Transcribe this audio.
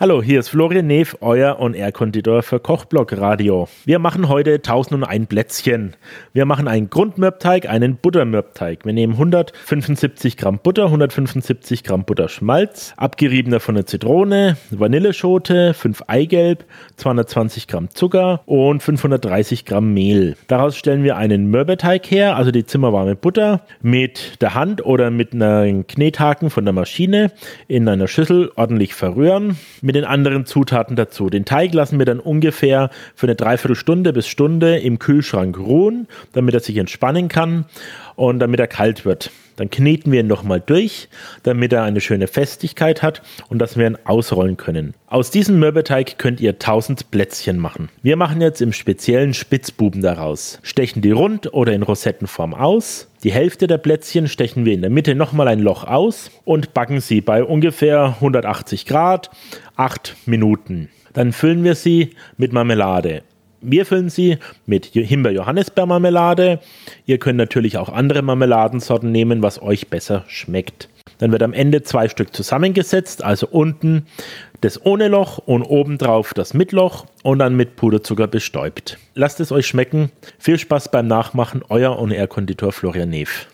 Hallo, hier ist Florian Neff, euer On-Air-Konditor für Kochblock Radio. Wir machen heute 1001 Plätzchen. Wir machen einen Grundmürbteig, einen Buttermürbteig. Wir nehmen 175 Gramm Butter, 175 Gramm Butterschmalz, abgeriebener von der Zitrone, Vanilleschote, 5 Eigelb, 220 Gramm Zucker und 530 Gramm Mehl. Daraus stellen wir einen Mürbeteig her, also die zimmerwarme Butter, mit der Hand oder mit einem Knethaken von der Maschine in einer Schüssel ordentlich verrühren mit den anderen Zutaten dazu. Den Teig lassen wir dann ungefähr für eine Dreiviertelstunde bis Stunde im Kühlschrank ruhen, damit er sich entspannen kann und damit er kalt wird. Dann kneten wir ihn nochmal durch, damit er eine schöne Festigkeit hat und dass wir ihn ausrollen können. Aus diesem Mürbeteig könnt ihr 1000 Plätzchen machen. Wir machen jetzt im speziellen Spitzbuben daraus. Stechen die rund oder in Rosettenform aus. Die Hälfte der Plätzchen stechen wir in der Mitte nochmal ein Loch aus und backen sie bei ungefähr 180 Grad 8 Minuten. Dann füllen wir sie mit Marmelade. Wir füllen sie mit Himbeer-Johannisbeermarmelade. Ihr könnt natürlich auch andere Marmeladensorten nehmen, was euch besser schmeckt. Dann wird am Ende zwei Stück zusammengesetzt, also unten das ohne Loch und obendrauf das mit Loch und dann mit Puderzucker bestäubt. Lasst es euch schmecken. Viel Spaß beim Nachmachen, euer On-Air-Konditor Florian Neff.